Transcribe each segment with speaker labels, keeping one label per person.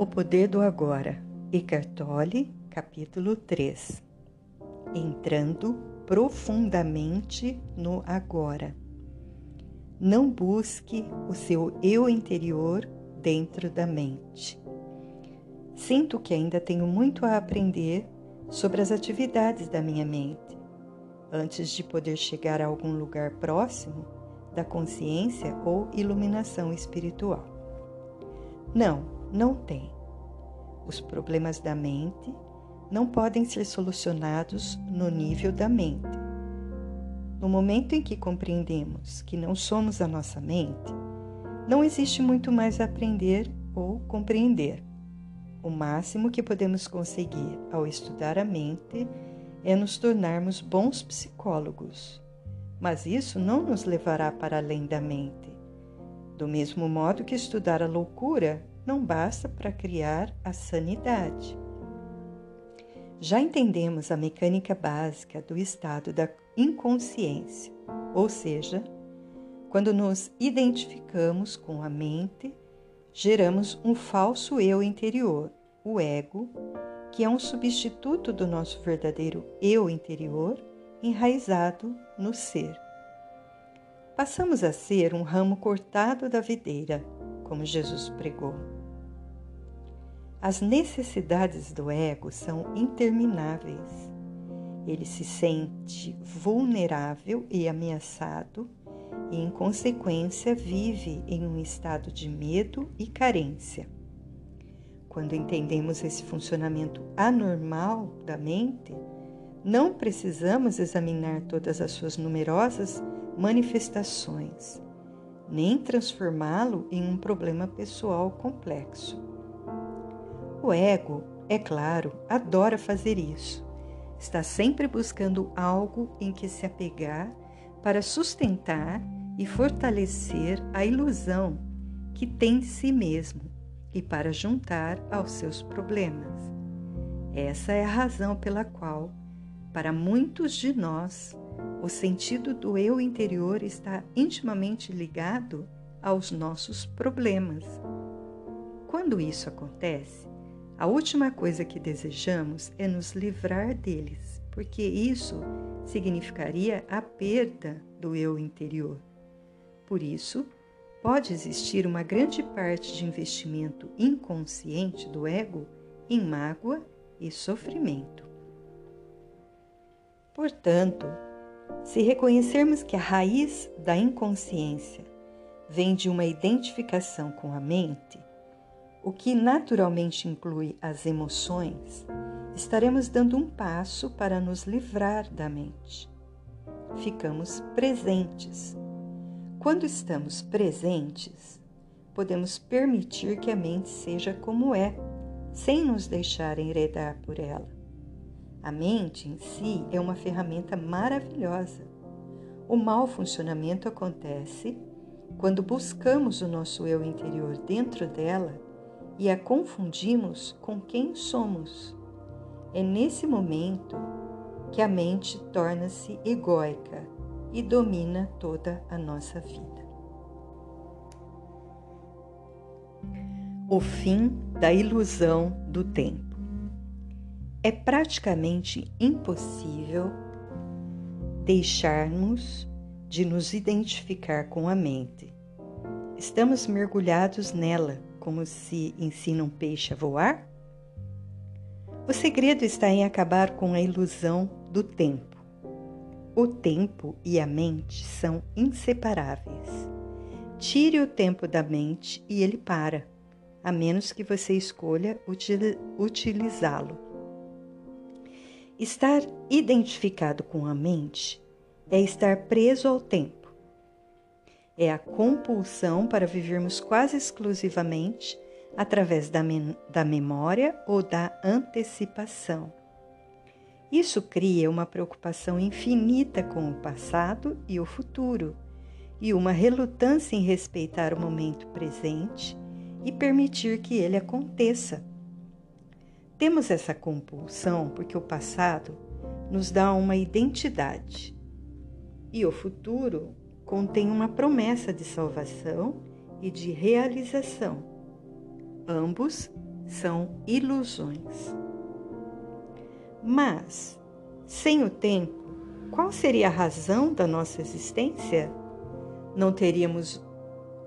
Speaker 1: O Poder do Agora, Eckhart Tolle, capítulo 3. Entrando profundamente no agora. Não busque o seu eu interior dentro da mente. Sinto que ainda tenho muito a aprender sobre as atividades da minha mente, antes de poder chegar a algum lugar próximo da consciência ou iluminação espiritual. Não, não tem. Os problemas da mente não podem ser solucionados no nível da mente. No momento em que compreendemos que não somos a nossa mente, não existe muito mais a aprender ou compreender. O máximo que podemos conseguir ao estudar a mente é nos tornarmos bons psicólogos, mas isso não nos levará para além da mente. Do mesmo modo que estudar a loucura não basta para criar a sanidade. Já entendemos a mecânica básica do estado da inconsciência, ou seja, quando nos identificamos com a mente, geramos um falso eu interior, o ego, que é um substituto do nosso verdadeiro eu interior enraizado no ser. Passamos a ser um ramo cortado da videira como Jesus pregou. As necessidades do ego são intermináveis. Ele se sente vulnerável e ameaçado e, em consequência, vive em um estado de medo e carência. Quando entendemos esse funcionamento anormal da mente, não precisamos examinar todas as suas numerosas manifestações nem transformá-lo em um problema pessoal complexo. O ego, é claro, adora fazer isso. Está sempre buscando algo em que se apegar para sustentar e fortalecer a ilusão que tem de si mesmo e para juntar aos seus problemas. Essa é a razão pela qual, para muitos de nós, o sentido do eu interior está intimamente ligado aos nossos problemas. Quando isso acontece, a última coisa que desejamos é nos livrar deles, porque isso significaria a perda do eu interior. Por isso, pode existir uma grande parte de investimento inconsciente do ego em mágoa e sofrimento. Portanto, se reconhecermos que a raiz da inconsciência vem de uma identificação com a mente, o que naturalmente inclui as emoções, estaremos dando um passo para nos livrar da mente. Ficamos presentes. Quando estamos presentes, podemos permitir que a mente seja como é, sem nos deixar enredar por ela. A mente em si é uma ferramenta maravilhosa. O mau funcionamento acontece quando buscamos o nosso eu interior dentro dela e a confundimos com quem somos. É nesse momento que a mente torna-se egóica e domina toda a nossa vida. O fim da ilusão do tempo. É praticamente impossível deixarmos de nos identificar com a mente. Estamos mergulhados nela, como se ensina um peixe a voar? O segredo está em acabar com a ilusão do tempo. O tempo e a mente são inseparáveis. Tire o tempo da mente e ele para, a menos que você escolha utilizá-lo. Estar identificado com a mente é estar preso ao tempo. É a compulsão para vivermos quase exclusivamente através da, da memória ou da antecipação. Isso cria uma preocupação infinita com o passado e o futuro, e uma relutância em respeitar o momento presente e permitir que ele aconteça temos essa compulsão porque o passado nos dá uma identidade e o futuro contém uma promessa de salvação e de realização. Ambos são ilusões. Mas, sem o tempo, qual seria a razão da nossa existência? Não teríamos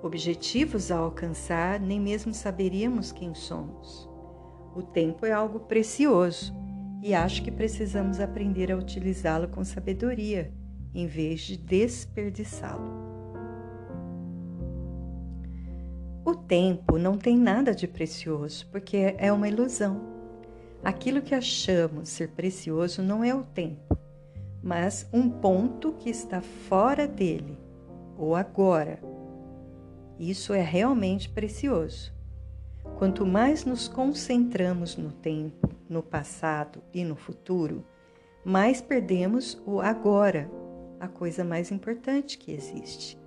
Speaker 1: objetivos a alcançar, nem mesmo saberíamos quem somos. O tempo é algo precioso e acho que precisamos aprender a utilizá-lo com sabedoria, em vez de desperdiçá-lo. O tempo não tem nada de precioso, porque é uma ilusão. Aquilo que achamos ser precioso não é o tempo, mas um ponto que está fora dele, ou agora. Isso é realmente precioso. Quanto mais nos concentramos no tempo, no passado e no futuro, mais perdemos o agora, a coisa mais importante que existe.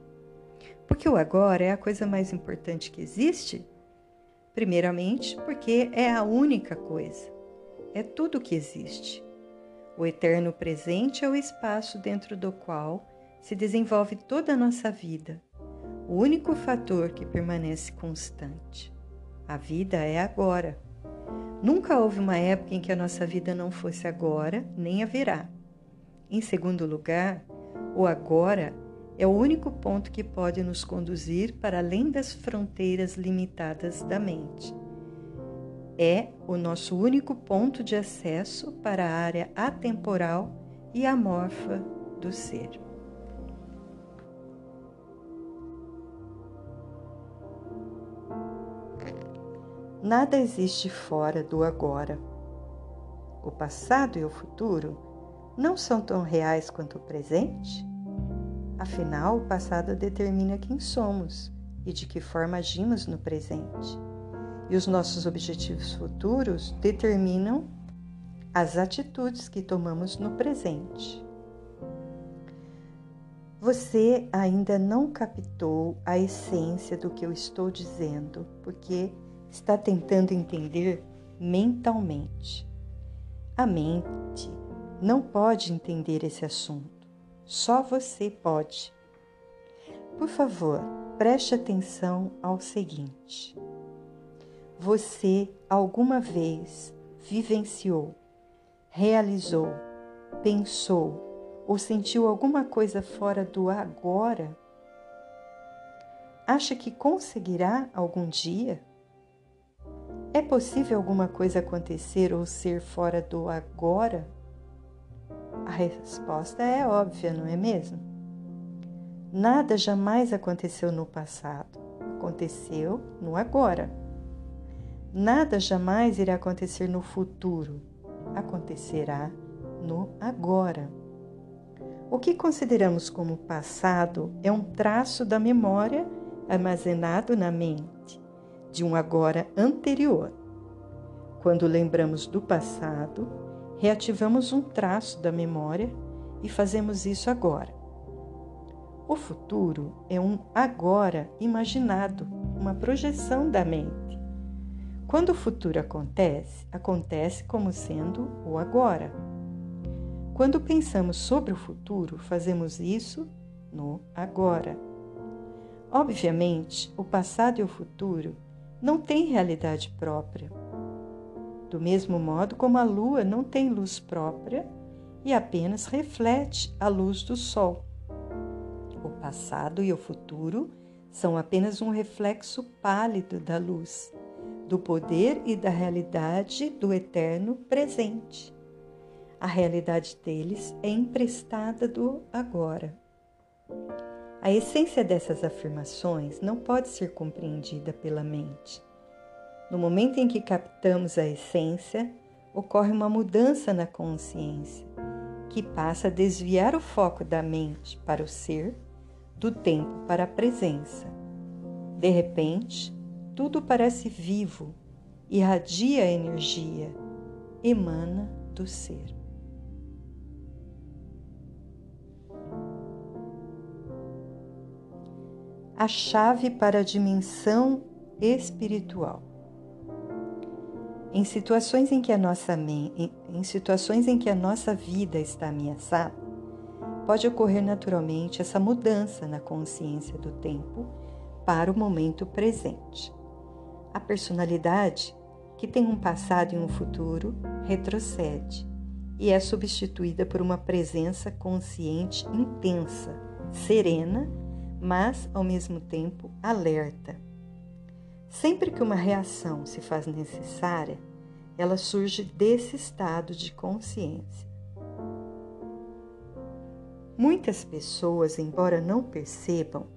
Speaker 1: Porque o agora é a coisa mais importante que existe? Primeiramente, porque é a única coisa, é tudo que existe. O eterno presente é o espaço dentro do qual se desenvolve toda a nossa vida, o único fator que permanece constante. A vida é agora. Nunca houve uma época em que a nossa vida não fosse agora, nem haverá. Em segundo lugar, o agora é o único ponto que pode nos conduzir para além das fronteiras limitadas da mente. É o nosso único ponto de acesso para a área atemporal e amorfa do ser. Nada existe fora do agora. O passado e o futuro não são tão reais quanto o presente? Afinal, o passado determina quem somos e de que forma agimos no presente. E os nossos objetivos futuros determinam as atitudes que tomamos no presente. Você ainda não captou a essência do que eu estou dizendo, porque está tentando entender mentalmente. A mente não pode entender esse assunto. Só você pode. Por favor, preste atenção ao seguinte: você alguma vez vivenciou, realizou, pensou ou sentiu alguma coisa fora do agora? Acha que conseguirá algum dia? É possível alguma coisa acontecer ou ser fora do agora? A resposta é óbvia, não é mesmo? Nada jamais aconteceu no passado, aconteceu no agora. Nada jamais irá acontecer no futuro, acontecerá no agora. O que consideramos como passado é um traço da memória armazenado na mente de um agora anterior. Quando lembramos do passado, reativamos um traço da memória e fazemos isso agora. O futuro é um agora imaginado, uma projeção da mente. Quando o futuro acontece, acontece como sendo o agora. Quando pensamos sobre o futuro, fazemos isso no agora. Obviamente, o passado e o futuro não têm realidade própria do mesmo modo como a lua não tem luz própria e apenas reflete a luz do sol. O passado e o futuro são apenas um reflexo pálido da luz, do poder e da realidade do eterno presente. A realidade deles é emprestada do agora. A essência dessas afirmações não pode ser compreendida pela mente. No momento em que captamos a essência, ocorre uma mudança na consciência, que passa a desviar o foco da mente para o ser, do tempo para a presença. De repente, tudo parece vivo, irradia energia, emana do ser. A chave para a dimensão espiritual. Em situações em que a nossa em situações em que a nossa vida está ameaçada, pode ocorrer naturalmente essa mudança na consciência do tempo para o momento presente. A personalidade que tem um passado e um futuro, retrocede e é substituída por uma presença consciente intensa, serena, mas ao mesmo tempo alerta. Sempre que uma reação se faz necessária, ela surge desse estado de consciência. Muitas pessoas, embora não percebam,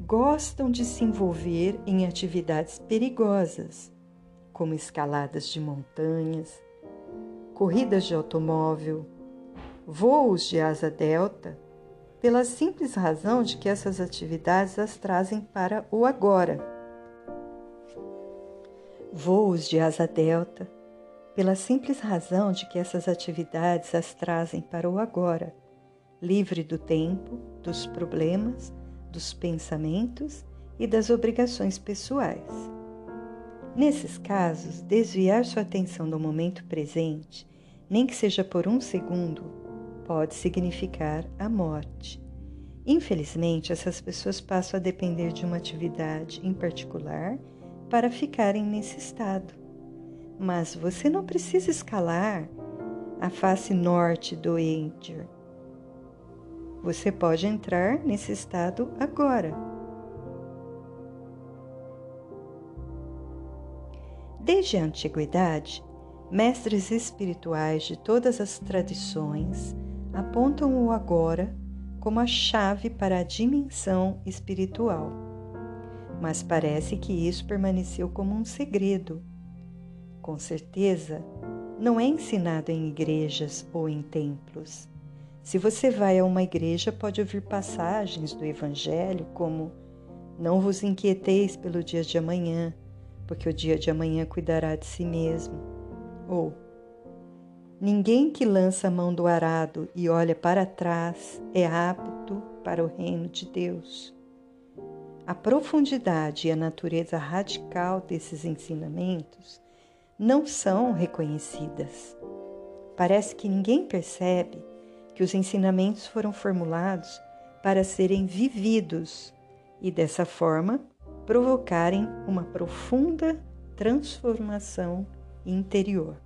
Speaker 1: gostam de se envolver em atividades perigosas, como escaladas de montanhas, corridas de automóvel, voos de asa delta, pela simples razão de que essas atividades as trazem para o agora. Voos de asa delta, pela simples razão de que essas atividades as trazem para o agora, livre do tempo, dos problemas, dos pensamentos e das obrigações pessoais. Nesses casos, desviar sua atenção do momento presente nem que seja por um segundo, pode significar a morte. Infelizmente, essas pessoas passam a depender de uma atividade em particular para ficarem nesse estado. Mas você não precisa escalar a face norte do Ender. Você pode entrar nesse estado agora. Desde a antiguidade, Mestres espirituais de todas as tradições apontam o agora como a chave para a dimensão espiritual. Mas parece que isso permaneceu como um segredo. Com certeza, não é ensinado em igrejas ou em templos. Se você vai a uma igreja, pode ouvir passagens do Evangelho como: Não vos inquieteis pelo dia de amanhã, porque o dia de amanhã cuidará de si mesmo ou Ninguém que lança a mão do arado e olha para trás é apto para o reino de Deus. A profundidade e a natureza radical desses ensinamentos não são reconhecidas. Parece que ninguém percebe que os ensinamentos foram formulados para serem vividos e, dessa forma, provocarem uma profunda transformação interior.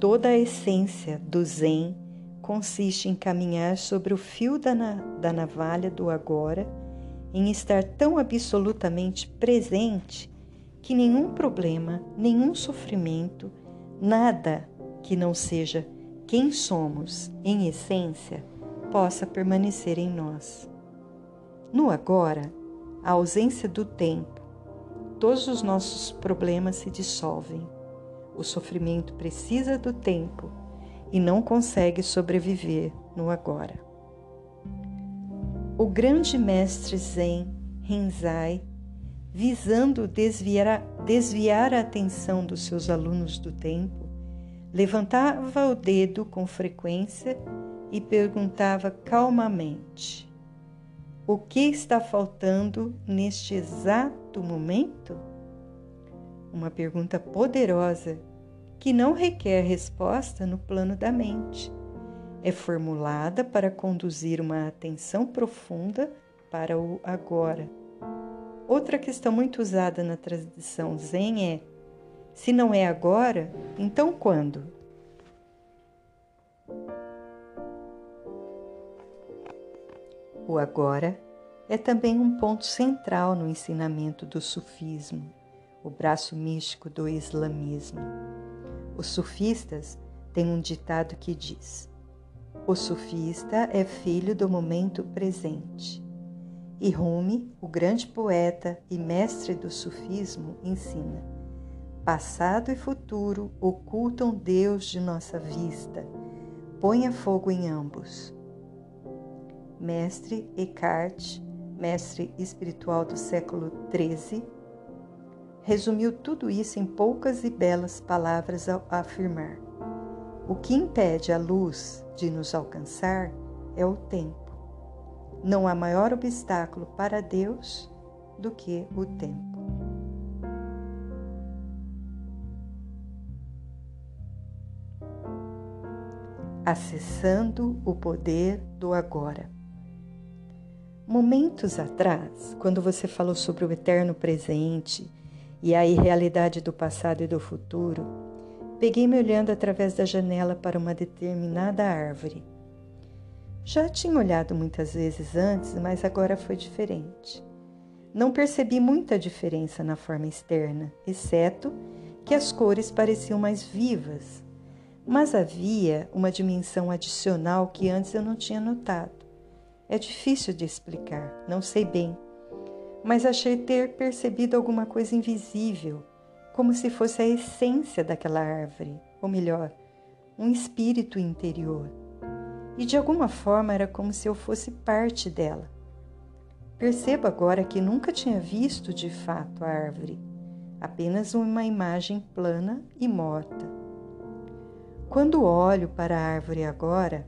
Speaker 1: Toda a essência do Zen consiste em caminhar sobre o fio da, na, da navalha do agora, em estar tão absolutamente presente que nenhum problema, nenhum sofrimento, nada que não seja quem somos em essência possa permanecer em nós. No agora, a ausência do tempo, todos os nossos problemas se dissolvem. O sofrimento precisa do tempo e não consegue sobreviver no agora. O grande mestre Zen Rinzai, visando desviar, desviar a atenção dos seus alunos do tempo, levantava o dedo com frequência e perguntava calmamente: O que está faltando neste exato momento? Uma pergunta poderosa que não requer resposta no plano da mente. É formulada para conduzir uma atenção profunda para o agora. Outra questão muito usada na tradição Zen é: se não é agora, então quando? O agora é também um ponto central no ensinamento do sufismo, o braço místico do islamismo. Os sufistas têm um ditado que diz: O sufista é filho do momento presente. E Rumi, o grande poeta e mestre do sufismo, ensina: Passado e futuro ocultam Deus de nossa vista. Ponha fogo em ambos. Mestre Eckhart mestre espiritual do século XIII, resumiu tudo isso em poucas e belas palavras ao afirmar: O que impede a luz de nos alcançar é o tempo. Não há maior obstáculo para Deus do que o tempo. Acessando o poder do agora. Momentos atrás, quando você falou sobre o eterno presente e a irrealidade do passado e do futuro, peguei-me olhando através da janela para uma determinada árvore. Já tinha olhado muitas vezes antes, mas agora foi diferente. Não percebi muita diferença na forma externa, exceto que as cores pareciam mais vivas, mas havia uma dimensão adicional que antes eu não tinha notado. É difícil de explicar, não sei bem, mas achei ter percebido alguma coisa invisível, como se fosse a essência daquela árvore, ou melhor, um espírito interior. E de alguma forma era como se eu fosse parte dela. Percebo agora que nunca tinha visto de fato a árvore, apenas uma imagem plana e morta. Quando olho para a árvore agora,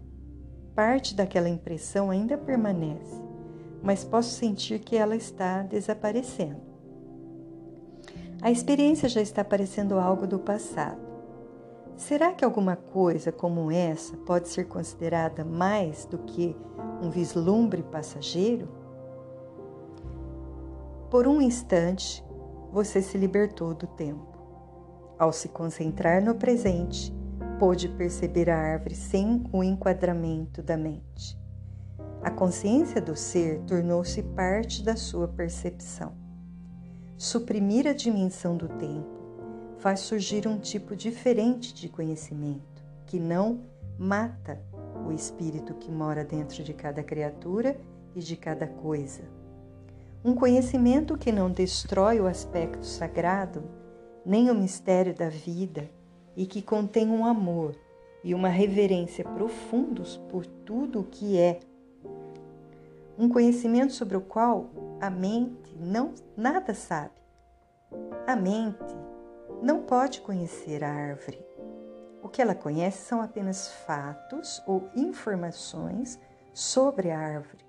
Speaker 1: parte daquela impressão ainda permanece, mas posso sentir que ela está desaparecendo. A experiência já está parecendo algo do passado. Será que alguma coisa como essa pode ser considerada mais do que um vislumbre passageiro? Por um instante, você se libertou do tempo. Ao se concentrar no presente, pôde perceber a árvore sem o enquadramento da mente. A consciência do ser tornou-se parte da sua percepção. Suprimir a dimensão do tempo faz surgir um tipo diferente de conhecimento, que não mata o espírito que mora dentro de cada criatura e de cada coisa. Um conhecimento que não destrói o aspecto sagrado, nem o mistério da vida, e que contém um amor e uma reverência profundos por tudo o que é um conhecimento sobre o qual a mente não nada sabe. A mente não pode conhecer a árvore. O que ela conhece são apenas fatos ou informações sobre a árvore.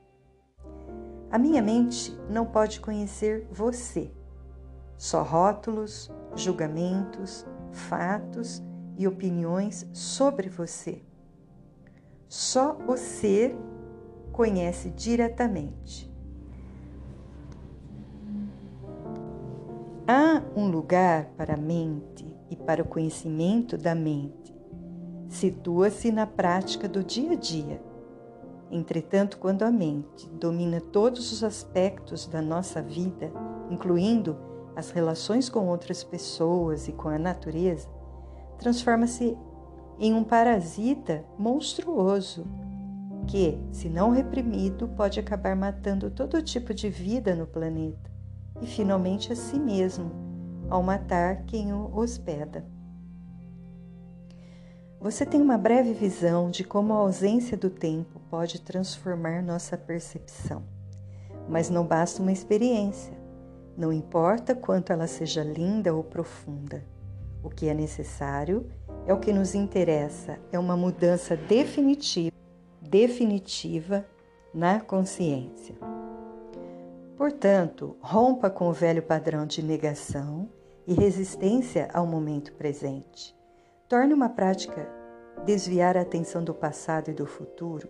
Speaker 1: A minha mente não pode conhecer você. Só rótulos, julgamentos, fatos e opiniões sobre você. Só o ser conhece diretamente. Há um lugar para a mente e para o conhecimento da mente. Situa-se na prática do dia a dia. Entretanto, quando a mente domina todos os aspectos da nossa vida, incluindo as relações com outras pessoas e com a natureza, transforma-se em um parasita monstruoso que, se não reprimido, pode acabar matando todo tipo de vida no planeta e finalmente a si mesmo, ao matar quem o hospeda. Você tem uma breve visão de como a ausência do tempo pode transformar nossa percepção. Mas não basta uma experiência, não importa quanto ela seja linda ou profunda. O que é necessário é o que nos interessa, é uma mudança definitiva definitiva na consciência. Portanto, rompa com o velho padrão de negação e resistência ao momento presente. Torne uma prática desviar a atenção do passado e do futuro.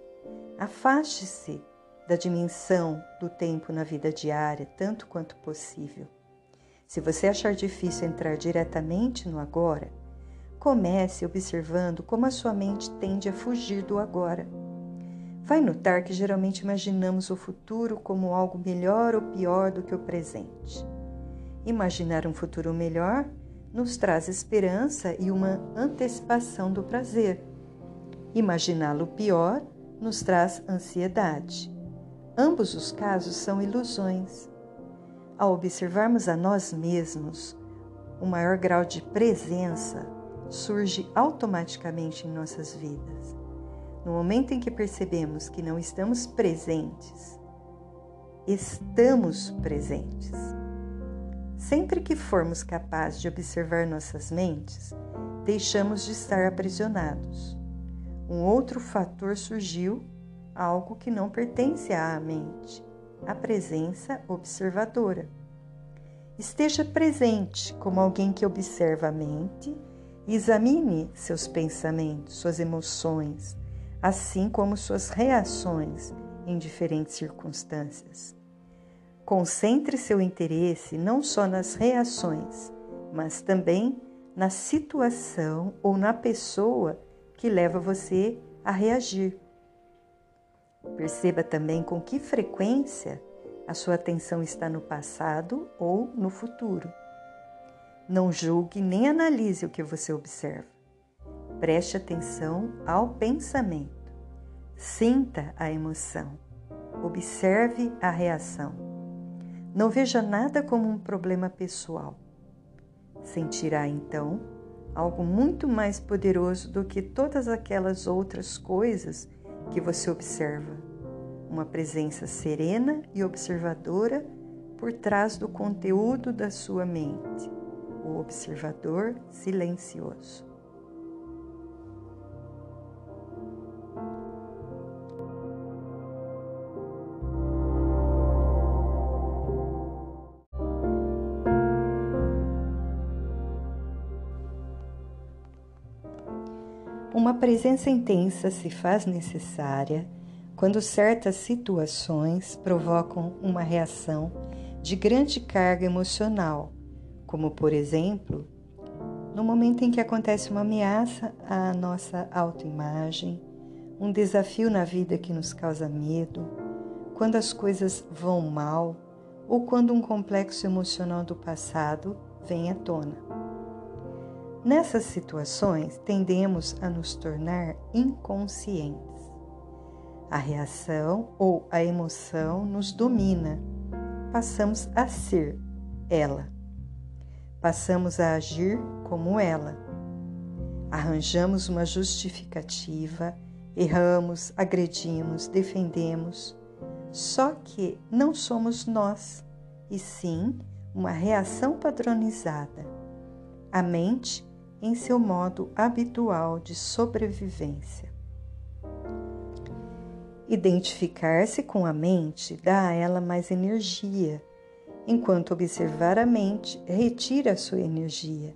Speaker 1: Afaste-se da dimensão do tempo na vida diária tanto quanto possível. Se você achar difícil entrar diretamente no agora, comece observando como a sua mente tende a fugir do agora vai notar que geralmente imaginamos o futuro como algo melhor ou pior do que o presente. Imaginar um futuro melhor nos traz esperança e uma antecipação do prazer. Imaginá-lo pior nos traz ansiedade. Ambos os casos são ilusões. Ao observarmos a nós mesmos, o maior grau de presença surge automaticamente em nossas vidas. No momento em que percebemos que não estamos presentes, estamos presentes. Sempre que formos capazes de observar nossas mentes, deixamos de estar aprisionados. Um outro fator surgiu, algo que não pertence à mente, a presença observadora. Esteja presente como alguém que observa a mente e examine seus pensamentos, suas emoções, assim como suas reações em diferentes circunstâncias. Concentre seu interesse não só nas reações, mas também na situação ou na pessoa que leva você a reagir. Perceba também com que frequência a sua atenção está no passado ou no futuro. Não julgue nem analise o que você observa. Preste atenção ao pensamento. Sinta a emoção. Observe a reação. Não veja nada como um problema pessoal. Sentirá então algo muito mais poderoso do que todas aquelas outras coisas que você observa. Uma presença serena e observadora por trás do conteúdo da sua mente. O observador silencioso. Presença intensa se faz necessária quando certas situações provocam uma reação de grande carga emocional, como por exemplo, no momento em que acontece uma ameaça à nossa autoimagem, um desafio na vida que nos causa medo, quando as coisas vão mal ou quando um complexo emocional do passado vem à tona. Nessas situações, tendemos a nos tornar inconscientes. A reação ou a emoção nos domina. Passamos a ser ela. Passamos a agir como ela. Arranjamos uma justificativa, erramos, agredimos, defendemos. Só que não somos nós, e sim uma reação padronizada. A mente em seu modo habitual de sobrevivência. Identificar-se com a mente dá a ela mais energia, enquanto observar a mente retira sua energia.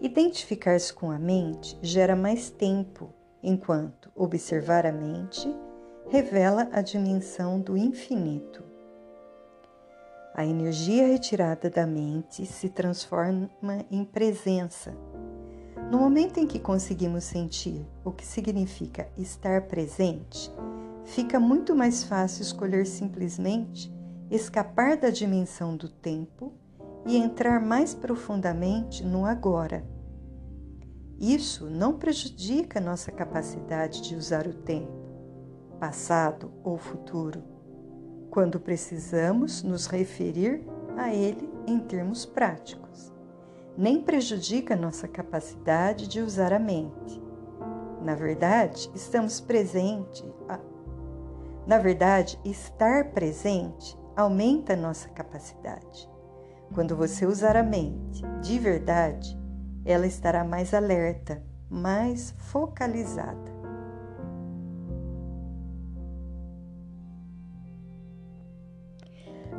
Speaker 1: Identificar-se com a mente gera mais tempo, enquanto observar a mente revela a dimensão do infinito. A energia retirada da mente se transforma em presença. No momento em que conseguimos sentir o que significa estar presente, fica muito mais fácil escolher simplesmente escapar da dimensão do tempo e entrar mais profundamente no agora. Isso não prejudica nossa capacidade de usar o tempo, passado ou futuro quando precisamos nos referir a ele em termos práticos. Nem prejudica nossa capacidade de usar a mente. Na verdade, estamos presentes. Na verdade, estar presente aumenta nossa capacidade. Quando você usar a mente de verdade, ela estará mais alerta, mais focalizada.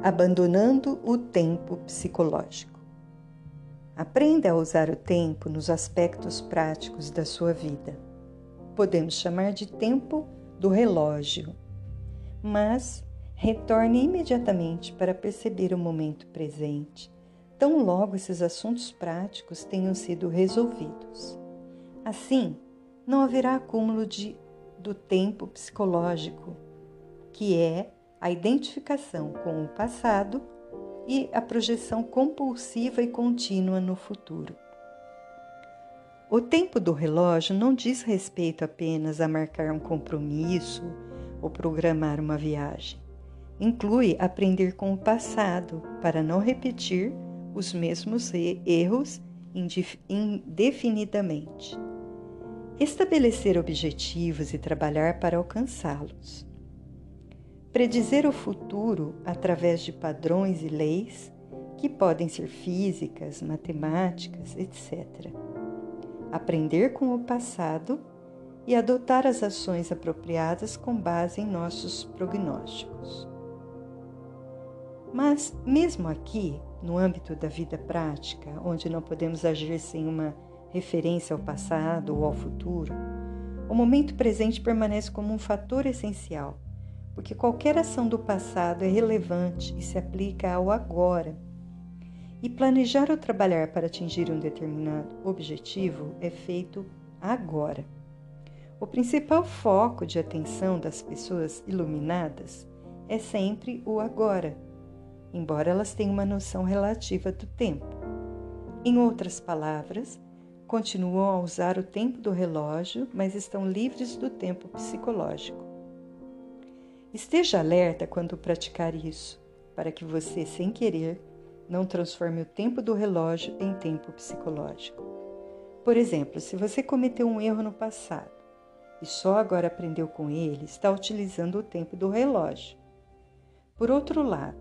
Speaker 1: Abandonando o tempo psicológico. Aprenda a usar o tempo nos aspectos práticos da sua vida. Podemos chamar de tempo do relógio, mas retorne imediatamente para perceber o momento presente, tão logo esses assuntos práticos tenham sido resolvidos. Assim, não haverá acúmulo de, do tempo psicológico, que é a identificação com o passado e a projeção compulsiva e contínua no futuro. O tempo do relógio não diz respeito apenas a marcar um compromisso ou programar uma viagem. Inclui aprender com o passado para não repetir os mesmos erros indefinidamente. Estabelecer objetivos e trabalhar para alcançá-los predizer o futuro através de padrões e leis que podem ser físicas, matemáticas, etc. Aprender com o passado e adotar as ações apropriadas com base em nossos prognósticos. Mas, mesmo aqui, no âmbito da vida prática, onde não podemos agir sem uma referência ao passado ou ao futuro, o momento presente permanece como um fator essencial porque qualquer ação do passado é relevante e se aplica ao agora. E planejar ou trabalhar para atingir um determinado objetivo é feito agora. O principal foco de atenção das pessoas iluminadas é sempre o agora, embora elas tenham uma noção relativa do tempo. Em outras palavras, continuam a usar o tempo do relógio, mas estão livres do tempo psicológico. Esteja alerta quando praticar isso, para que você, sem querer, não transforme o tempo do relógio em tempo psicológico. Por exemplo, se você cometeu um erro no passado e só agora aprendeu com ele, está utilizando o tempo do relógio. Por outro lado,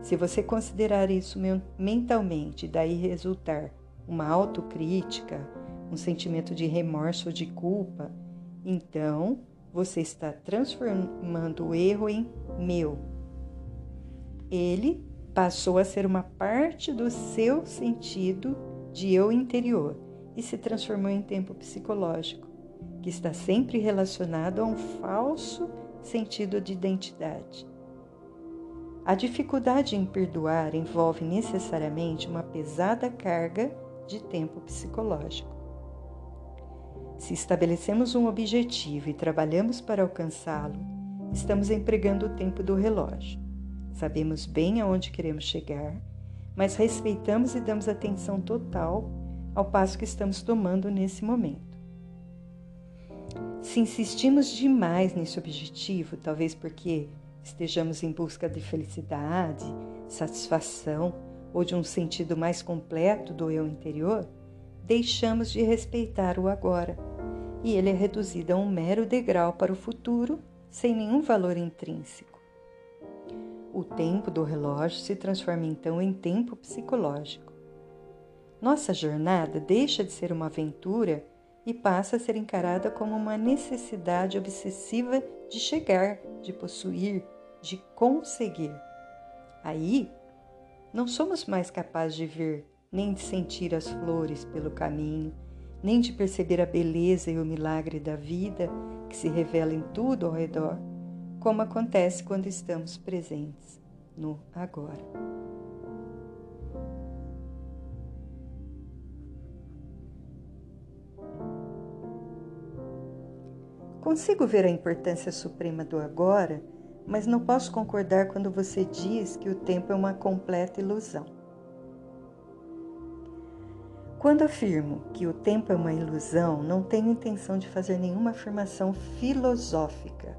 Speaker 1: se você considerar isso mentalmente e daí resultar uma autocrítica, um sentimento de remorso ou de culpa, então você está transformando o erro em meu. Ele passou a ser uma parte do seu sentido de eu interior e se transformou em tempo psicológico, que está sempre relacionado a um falso sentido de identidade. A dificuldade em perdoar envolve necessariamente uma pesada carga de tempo psicológico. Se estabelecemos um objetivo e trabalhamos para alcançá-lo, estamos empregando o tempo do relógio. Sabemos bem aonde queremos chegar, mas respeitamos e damos atenção total ao passo que estamos tomando nesse momento. Se insistimos demais nesse objetivo, talvez porque estejamos em busca de felicidade, satisfação ou de um sentido mais completo do eu interior, deixamos de respeitar o agora, e ele é reduzido a um mero degrau para o futuro, sem nenhum valor intrínseco. O tempo do relógio se transforma então em tempo psicológico. Nossa jornada deixa de ser uma aventura e passa a ser encarada como uma necessidade obsessiva de chegar, de possuir, de conseguir. Aí, não somos mais capazes de ver nem de sentir as flores pelo caminho, nem de perceber a beleza e o milagre da vida que se revela em tudo ao redor, como acontece quando estamos presentes no agora. Consigo ver a importância suprema do agora, mas não posso concordar quando você diz que o tempo é uma completa ilusão. Quando afirmo que o tempo é uma ilusão, não tenho intenção de fazer nenhuma afirmação filosófica.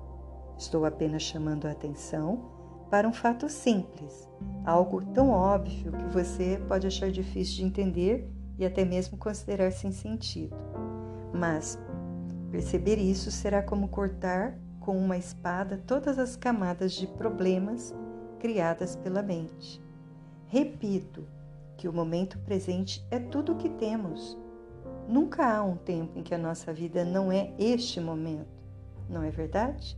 Speaker 1: Estou apenas chamando a atenção para um fato simples, algo tão óbvio que você pode achar difícil de entender e até mesmo considerar sem sentido. Mas perceber isso será como cortar com uma espada todas as camadas de problemas criadas pela mente. Repito, que o momento presente é tudo o que temos. Nunca há um tempo em que a nossa vida não é este momento, não é verdade?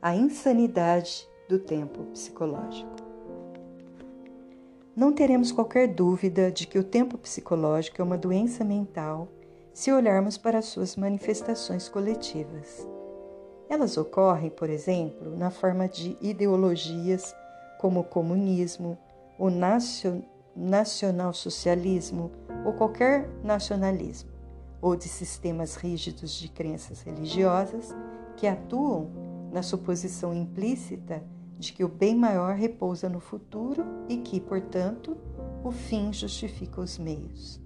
Speaker 1: A insanidade do tempo psicológico. Não teremos qualquer dúvida de que o tempo psicológico é uma doença mental se olharmos para suas manifestações coletivas. Elas ocorrem, por exemplo, na forma de ideologias como o comunismo, o nacionalsocialismo ou qualquer nacionalismo, ou de sistemas rígidos de crenças religiosas que atuam na suposição implícita de que o bem maior repousa no futuro e que, portanto, o fim justifica os meios.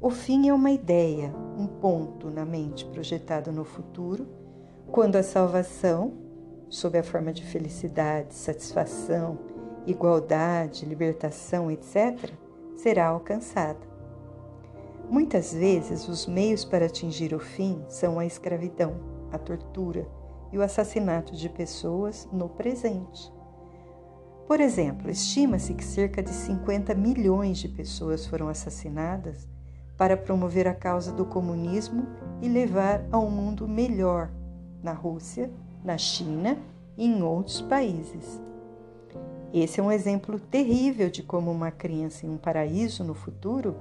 Speaker 1: O fim é uma ideia, um ponto na mente projetado no futuro quando a salvação, sob a forma de felicidade, satisfação, igualdade, libertação, etc., será alcançada. Muitas vezes, os meios para atingir o fim são a escravidão, a tortura e o assassinato de pessoas no presente. Por exemplo, estima-se que cerca de 50 milhões de pessoas foram assassinadas para promover a causa do comunismo e levar a um mundo melhor na Rússia, na China e em outros países. Esse é um exemplo terrível de como uma crença em um paraíso no futuro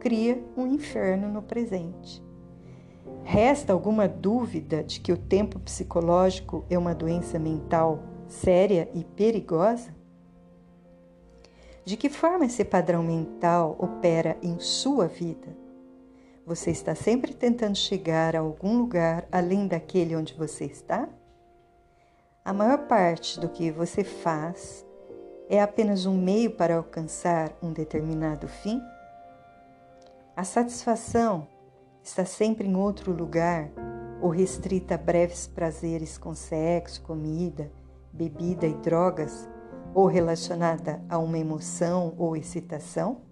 Speaker 1: cria um inferno no presente. Resta alguma dúvida de que o tempo psicológico é uma doença mental séria e perigosa? De que forma esse padrão mental opera em sua vida? Você está sempre tentando chegar a algum lugar além daquele onde você está? A maior parte do que você faz é apenas um meio para alcançar um determinado fim? A satisfação está sempre em outro lugar ou restrita a breves prazeres com sexo, comida, bebida e drogas, ou relacionada a uma emoção ou excitação?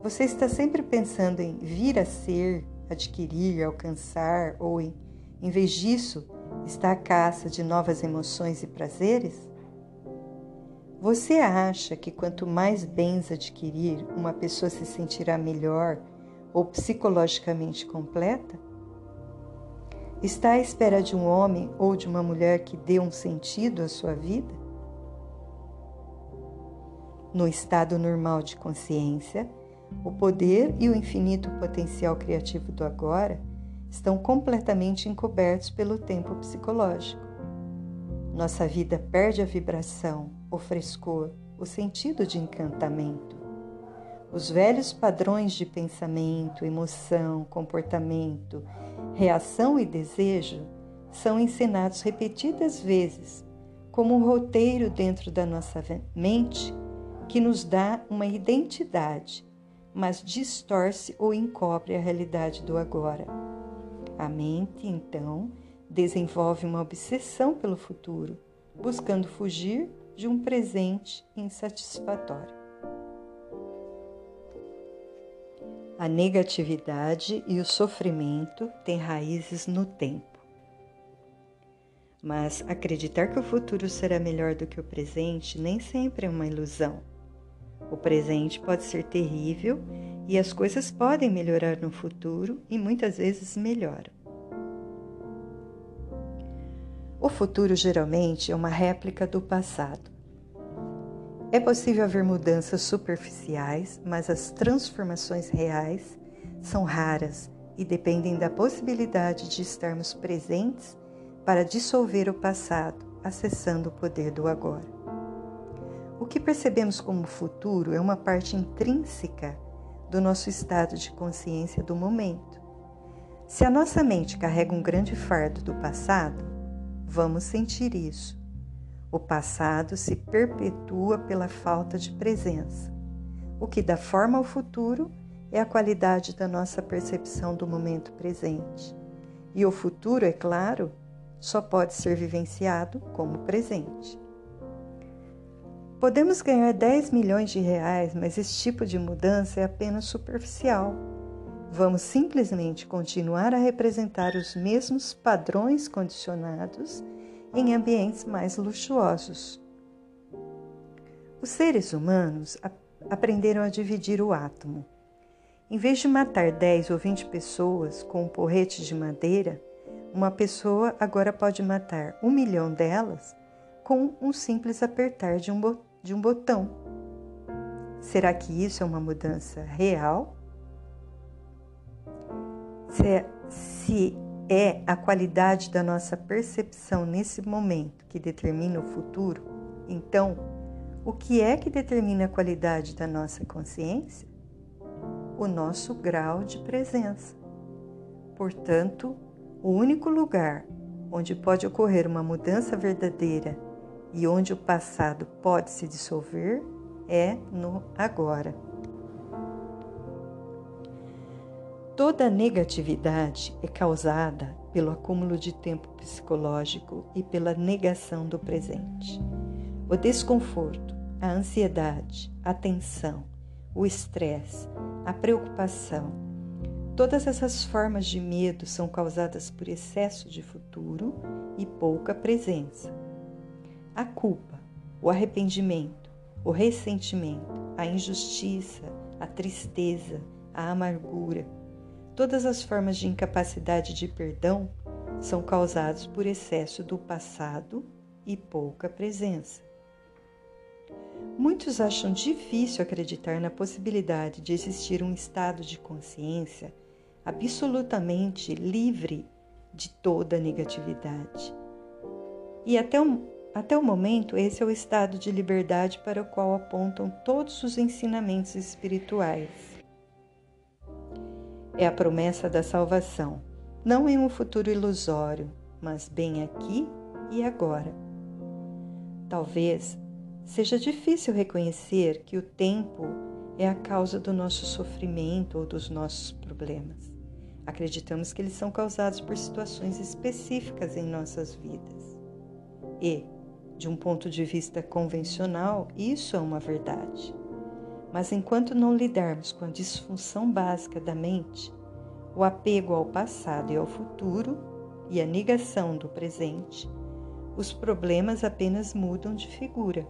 Speaker 1: Você está sempre pensando em vir a ser, adquirir, alcançar, ou em, em vez disso, está à caça de novas emoções e prazeres? Você acha que quanto mais bens adquirir, uma pessoa se sentirá melhor ou psicologicamente completa? Está à espera de um homem ou de uma mulher que dê um sentido à sua vida? No estado normal de consciência, o poder e o infinito potencial criativo do agora estão completamente encobertos pelo tempo psicológico. Nossa vida perde a vibração, o frescor, o sentido de encantamento. Os velhos padrões de pensamento, emoção, comportamento, reação e desejo são ensinados repetidas vezes, como um roteiro dentro da nossa mente que nos dá uma identidade, mas distorce ou encobre a realidade do agora. A mente, então, desenvolve uma obsessão pelo futuro, buscando fugir de um presente insatisfatório. A negatividade e o sofrimento têm raízes no tempo. Mas acreditar que o futuro será melhor do que o presente nem sempre é uma ilusão. O presente pode ser terrível e as coisas podem melhorar no futuro e muitas vezes melhoram. O futuro geralmente é uma réplica do passado. É possível haver mudanças superficiais, mas as transformações reais são raras e dependem da possibilidade de estarmos presentes para dissolver o passado, acessando o poder do agora. O que percebemos como futuro é uma parte intrínseca do nosso estado de consciência do momento. Se a nossa mente carrega um grande fardo do passado, vamos sentir isso. O passado se perpetua pela falta de presença. O que dá forma ao futuro é a qualidade da nossa percepção do momento presente. E o futuro, é claro, só pode ser vivenciado como presente. Podemos ganhar 10 milhões de reais, mas esse tipo de mudança é apenas superficial. Vamos simplesmente continuar a representar os mesmos padrões condicionados em ambientes mais luxuosos. Os seres humanos aprenderam a dividir o átomo. Em vez de matar 10 ou 20 pessoas com um porrete de madeira, uma pessoa agora pode matar um milhão delas com um simples apertar de um botão de um botão. Será que isso é uma mudança real? Se é, se é a qualidade da nossa percepção nesse momento que determina o futuro, então o que é que determina a qualidade da nossa consciência? O nosso grau de presença. Portanto, o único lugar onde pode ocorrer uma mudança verdadeira e onde o passado pode se dissolver é no agora. Toda negatividade é causada pelo acúmulo de tempo psicológico e pela negação do presente. O desconforto, a ansiedade, a tensão, o estresse, a preocupação, todas essas formas de medo são causadas por excesso de futuro e pouca presença a culpa, o arrependimento, o ressentimento, a injustiça, a tristeza, a amargura, todas as formas de incapacidade de perdão são causados por excesso do passado e pouca presença. Muitos acham difícil acreditar na possibilidade de existir um estado de consciência absolutamente livre de toda negatividade. E até o, até o momento, esse é o estado de liberdade para o qual apontam todos os ensinamentos espirituais. É a promessa da salvação, não em um futuro ilusório, mas bem aqui e agora. Talvez seja difícil reconhecer que o tempo é a causa do nosso sofrimento ou dos nossos problemas. Acreditamos que eles são causados por situações específicas em nossas vidas. E, de um ponto de vista convencional, isso é uma verdade. Mas enquanto não lidarmos com a disfunção básica da mente, o apego ao passado e ao futuro e a negação do presente, os problemas apenas mudam de figura.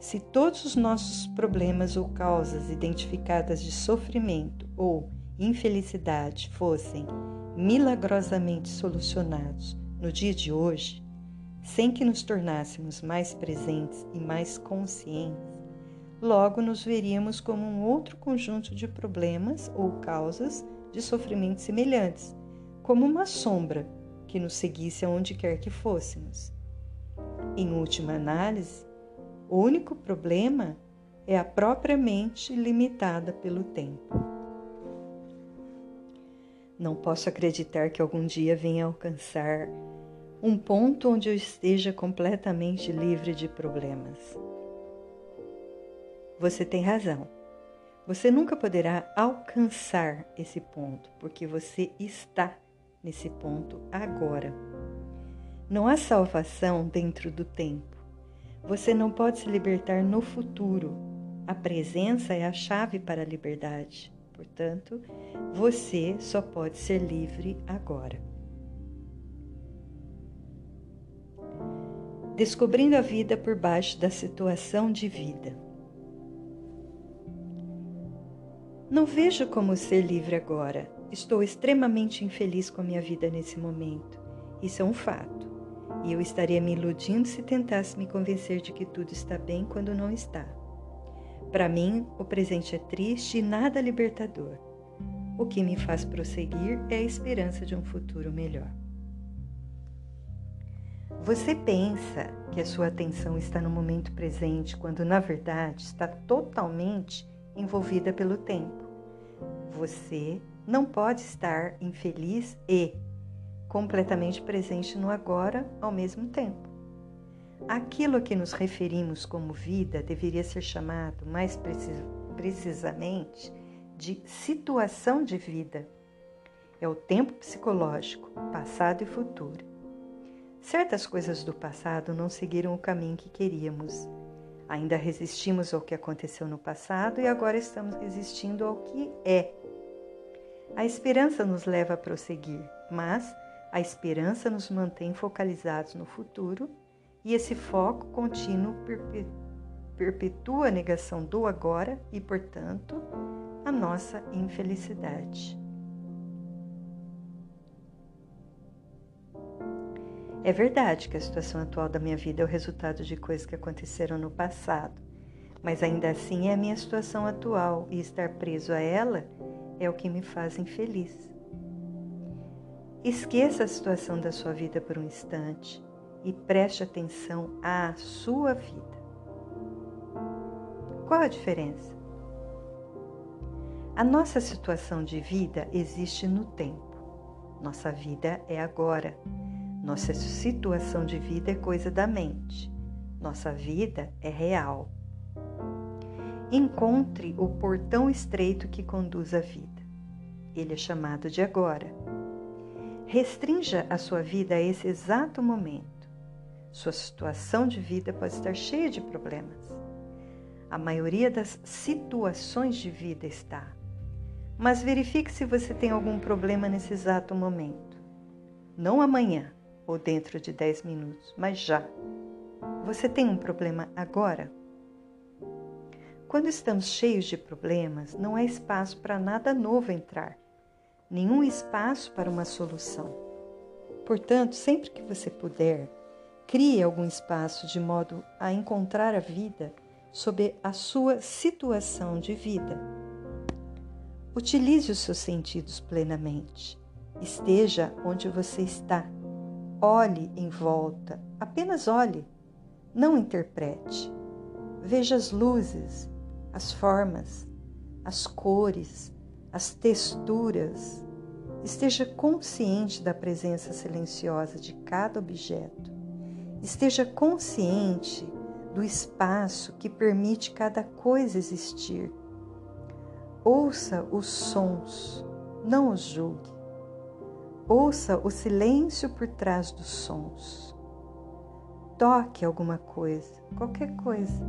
Speaker 1: Se todos os nossos problemas ou causas identificadas de sofrimento ou infelicidade fossem milagrosamente solucionados no dia de hoje, sem que nos tornássemos mais presentes e mais conscientes, logo nos veríamos como um outro conjunto de problemas ou causas de sofrimento semelhantes, como uma sombra que nos seguisse aonde quer que fôssemos. Em última análise, o único problema é a própria mente limitada pelo tempo. Não posso acreditar que algum dia venha alcançar um ponto onde eu esteja completamente livre de problemas. Você tem razão. Você nunca poderá alcançar esse ponto, porque você está nesse ponto agora. Não há salvação dentro do tempo. Você não pode se libertar no futuro. A presença é a chave para a liberdade. Portanto, você só pode ser livre agora. Descobrindo a vida por baixo da situação de vida. Não vejo como ser livre agora. Estou extremamente infeliz com a minha vida nesse momento. Isso é um fato e eu estaria me iludindo se tentasse me convencer de que tudo está bem quando não está. Para mim, o presente é triste e nada libertador. O que me faz prosseguir é a esperança de um futuro melhor. Você pensa que a sua atenção está no momento presente quando, na verdade, está totalmente envolvida pelo tempo. Você não pode estar infeliz e completamente presente no agora ao mesmo tempo. Aquilo a que nos referimos como vida deveria ser chamado mais precisamente de situação de vida. É o tempo psicológico, passado e futuro. Certas coisas do passado não seguiram o caminho que queríamos. Ainda resistimos ao que aconteceu no passado e agora estamos resistindo ao que é. A esperança nos leva a prosseguir, mas a esperança nos mantém focalizados no futuro e esse foco contínuo perpetua a negação do agora e, portanto, a nossa infelicidade. É verdade que a situação atual da minha vida é o resultado de coisas que aconteceram no passado, mas ainda assim é a minha situação atual e estar preso a ela é o que me faz infeliz. Esqueça a situação da sua vida por um instante e preste atenção à sua vida. Qual a diferença? A nossa situação de vida existe no tempo. Nossa vida é agora. Nossa situação de vida é coisa da mente. Nossa vida é real. Encontre o portão estreito que conduz à vida. Ele é chamado de agora Restrinja a sua vida a esse exato momento. Sua situação de vida pode estar cheia de problemas. A maioria das situações de vida está. Mas verifique se você tem algum problema nesse exato momento. Não amanhã ou dentro de 10 minutos, mas já. Você tem um problema agora? Quando estamos cheios de problemas, não há espaço para nada novo entrar nenhum espaço para uma solução. Portanto, sempre que você puder, crie algum espaço de modo a encontrar a vida sob a sua situação de vida. Utilize os seus sentidos plenamente. Esteja onde você está. Olhe em volta, apenas olhe, não interprete. Veja as luzes, as formas, as cores, as texturas. Esteja consciente da presença silenciosa de cada objeto. Esteja consciente do espaço que permite cada coisa existir. Ouça os sons, não os julgue. Ouça o silêncio por trás dos sons. Toque alguma coisa, qualquer coisa.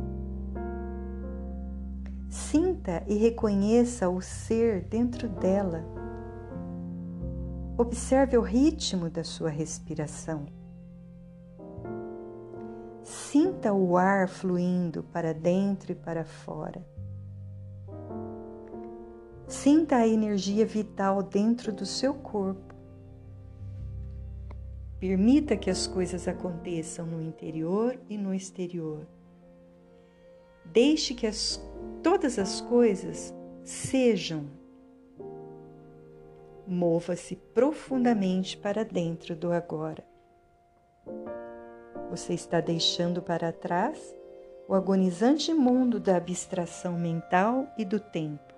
Speaker 1: Sinta e reconheça o ser dentro dela. Observe o ritmo da sua respiração. Sinta o ar fluindo para dentro e para fora. Sinta a energia vital dentro do seu corpo. Permita que as coisas aconteçam no interior e no exterior. Deixe que as, todas as coisas sejam. Mova-se profundamente para dentro do agora. Você está deixando para trás o agonizante mundo da abstração mental e do tempo.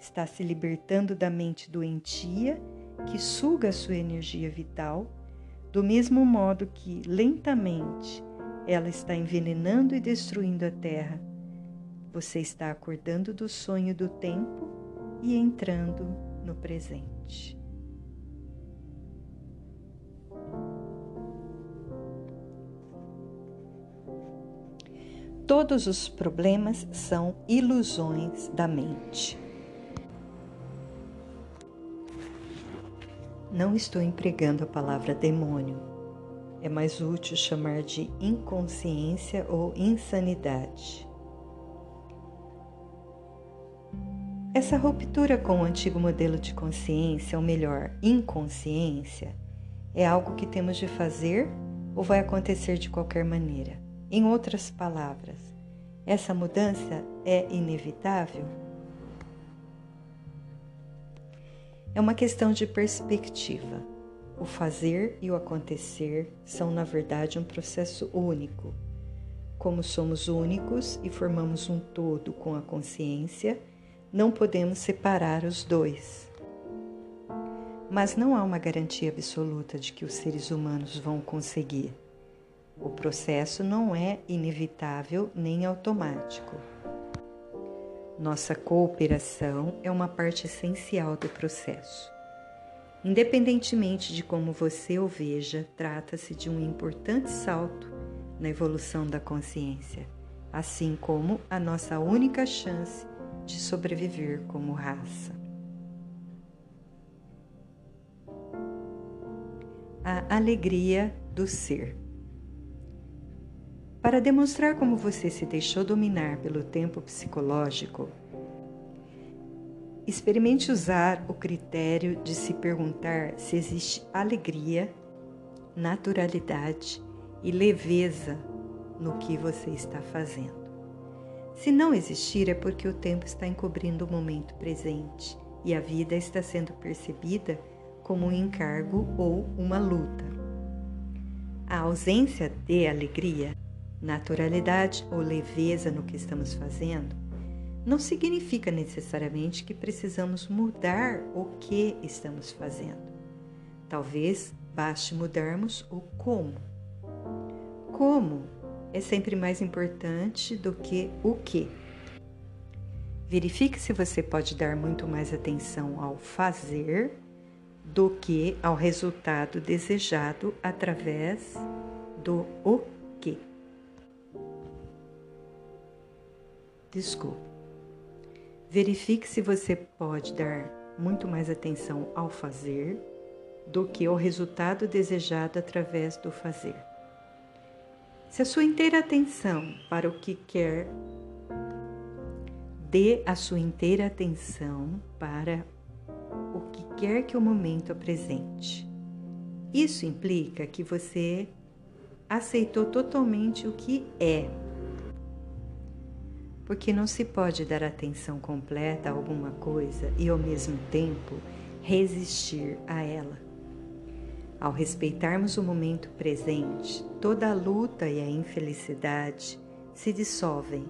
Speaker 1: Está se libertando da mente doentia que suga sua energia vital, do mesmo modo que, lentamente, ela está envenenando e destruindo a terra. Você está acordando do sonho do tempo e entrando no presente. Todos os problemas são ilusões da mente. Não estou empregando a palavra demônio. É mais útil chamar de inconsciência ou insanidade. Essa ruptura com o antigo modelo de consciência, ou melhor, inconsciência, é algo que temos de fazer ou vai acontecer de qualquer maneira. Em outras palavras, essa mudança é inevitável? É uma questão de perspectiva. O fazer e o acontecer são, na verdade, um processo único. Como somos únicos e formamos um todo com a consciência, não podemos separar os dois. Mas não há uma garantia absoluta de que os seres humanos vão conseguir. O processo não é inevitável nem automático. Nossa cooperação é uma parte essencial do processo. Independentemente de como você o veja, trata-se de um importante salto na evolução da consciência, assim como a nossa única chance de sobreviver como raça. A alegria do ser. Para demonstrar como você se deixou dominar pelo tempo psicológico, experimente usar o critério de se perguntar se existe alegria, naturalidade e leveza no que você está fazendo. Se não existir, é porque o tempo está encobrindo o momento presente e a vida está sendo percebida como um encargo ou uma luta. A ausência de alegria naturalidade ou leveza no que estamos fazendo, não significa necessariamente que precisamos mudar o que estamos fazendo. Talvez baste mudarmos o como. Como é sempre mais importante do que o que. Verifique se você pode dar muito mais atenção ao fazer do que ao resultado desejado através do o Desculpe. Verifique se você pode dar muito mais atenção ao fazer do que ao resultado desejado através do fazer. Se a sua inteira atenção para o que quer, dê a sua inteira atenção para o que quer que o momento apresente. Isso implica que você aceitou totalmente o que é porque não se pode dar atenção completa a alguma coisa e ao mesmo tempo resistir a ela. Ao respeitarmos o momento presente, toda a luta e a infelicidade se dissolvem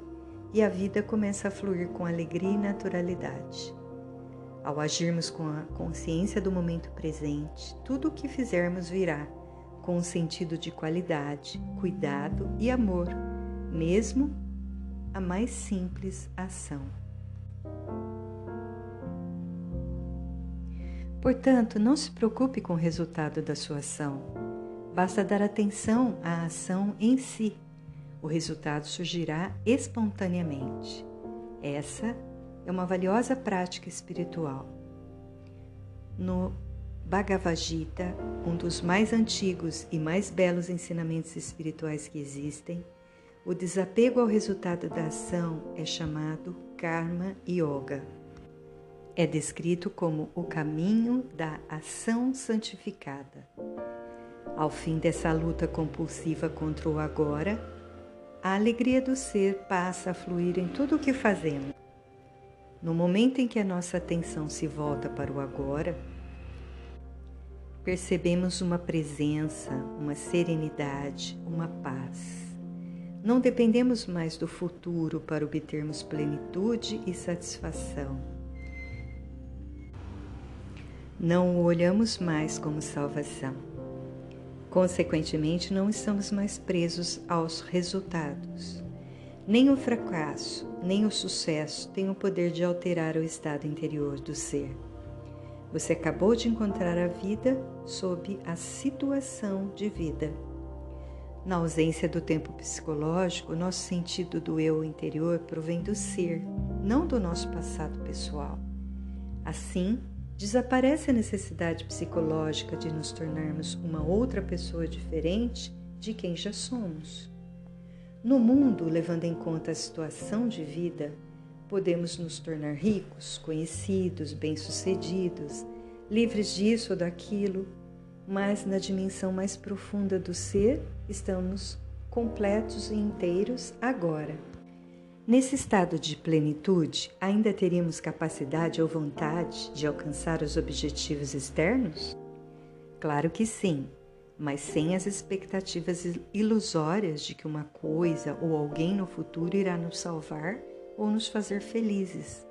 Speaker 1: e a vida começa a fluir com alegria e naturalidade. Ao agirmos com a consciência do momento presente, tudo o que fizermos virá com um sentido de qualidade, cuidado e amor, mesmo a mais simples ação. Portanto, não se preocupe com o resultado da sua ação. Basta dar atenção à ação em si. O resultado surgirá espontaneamente. Essa é uma valiosa prática espiritual. No Bhagavad Gita, um dos mais antigos e mais belos ensinamentos espirituais que existem, o desapego ao resultado da ação é chamado Karma Yoga. É descrito como o caminho da ação santificada. Ao fim dessa luta compulsiva contra o agora, a alegria do ser passa a fluir em tudo o que fazemos. No momento em que a nossa atenção se volta para o agora, percebemos uma presença, uma serenidade, uma paz. Não dependemos mais do futuro para obtermos plenitude e satisfação. Não o olhamos mais como salvação. Consequentemente, não estamos mais presos aos resultados. Nem o fracasso, nem o sucesso têm o poder de alterar o estado interior do ser. Você acabou de encontrar a vida sob a situação de vida. Na ausência do tempo psicológico, nosso sentido do eu interior provém do ser, não do nosso passado pessoal. Assim, desaparece a necessidade psicológica de nos tornarmos uma outra pessoa diferente de quem já somos. No mundo, levando em conta a situação de vida, podemos nos tornar ricos, conhecidos, bem-sucedidos, livres disso ou daquilo, mas na dimensão mais profunda do ser, estamos completos e inteiros agora. Nesse estado de plenitude, ainda teríamos capacidade ou vontade de alcançar os objetivos externos? Claro que sim, mas sem as expectativas ilusórias de que uma coisa ou alguém no futuro irá nos salvar ou nos fazer felizes.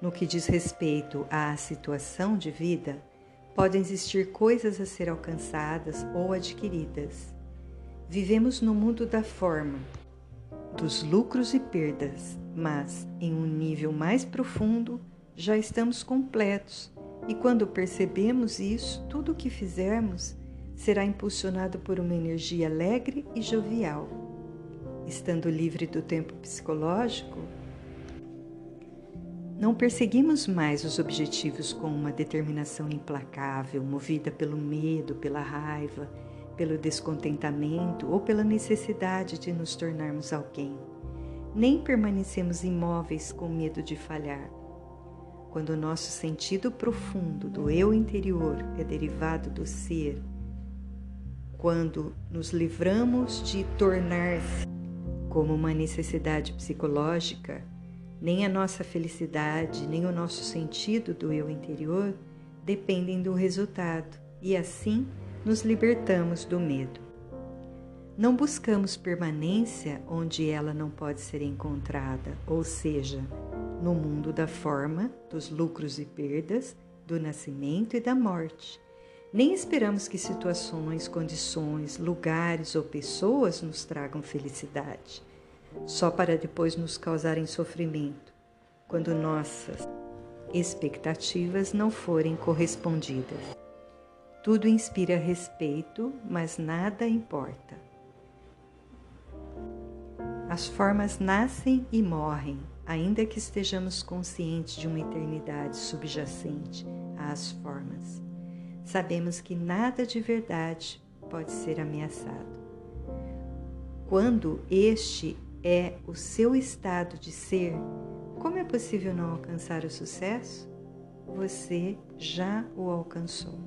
Speaker 1: No que diz respeito à situação de vida, podem existir coisas a ser alcançadas ou adquiridas. Vivemos no mundo da forma, dos lucros e perdas, mas em um nível mais profundo já estamos completos e quando percebemos isso, tudo o que fizermos será impulsionado por uma energia alegre e jovial. Estando livre do tempo psicológico, não perseguimos mais os objetivos com uma determinação implacável, movida pelo medo, pela raiva, pelo descontentamento ou pela necessidade de nos tornarmos alguém. Nem permanecemos imóveis com medo de falhar. Quando o nosso sentido profundo do eu interior é derivado do ser, quando nos livramos de tornar-se como uma necessidade psicológica, nem a nossa felicidade, nem o nosso sentido do eu interior dependem do resultado, e assim nos libertamos do medo. Não buscamos permanência onde ela não pode ser encontrada, ou seja, no mundo da forma, dos lucros e perdas, do nascimento e da morte nem esperamos que situações, condições, lugares ou pessoas nos tragam felicidade, só para depois nos causarem sofrimento, quando nossas expectativas não forem correspondidas. Tudo inspira respeito, mas nada importa. As formas nascem e morrem, ainda que estejamos conscientes de uma eternidade subjacente às formas sabemos que nada de verdade pode ser ameaçado. Quando este é o seu estado de ser, como é possível não alcançar o sucesso? Você já o alcançou.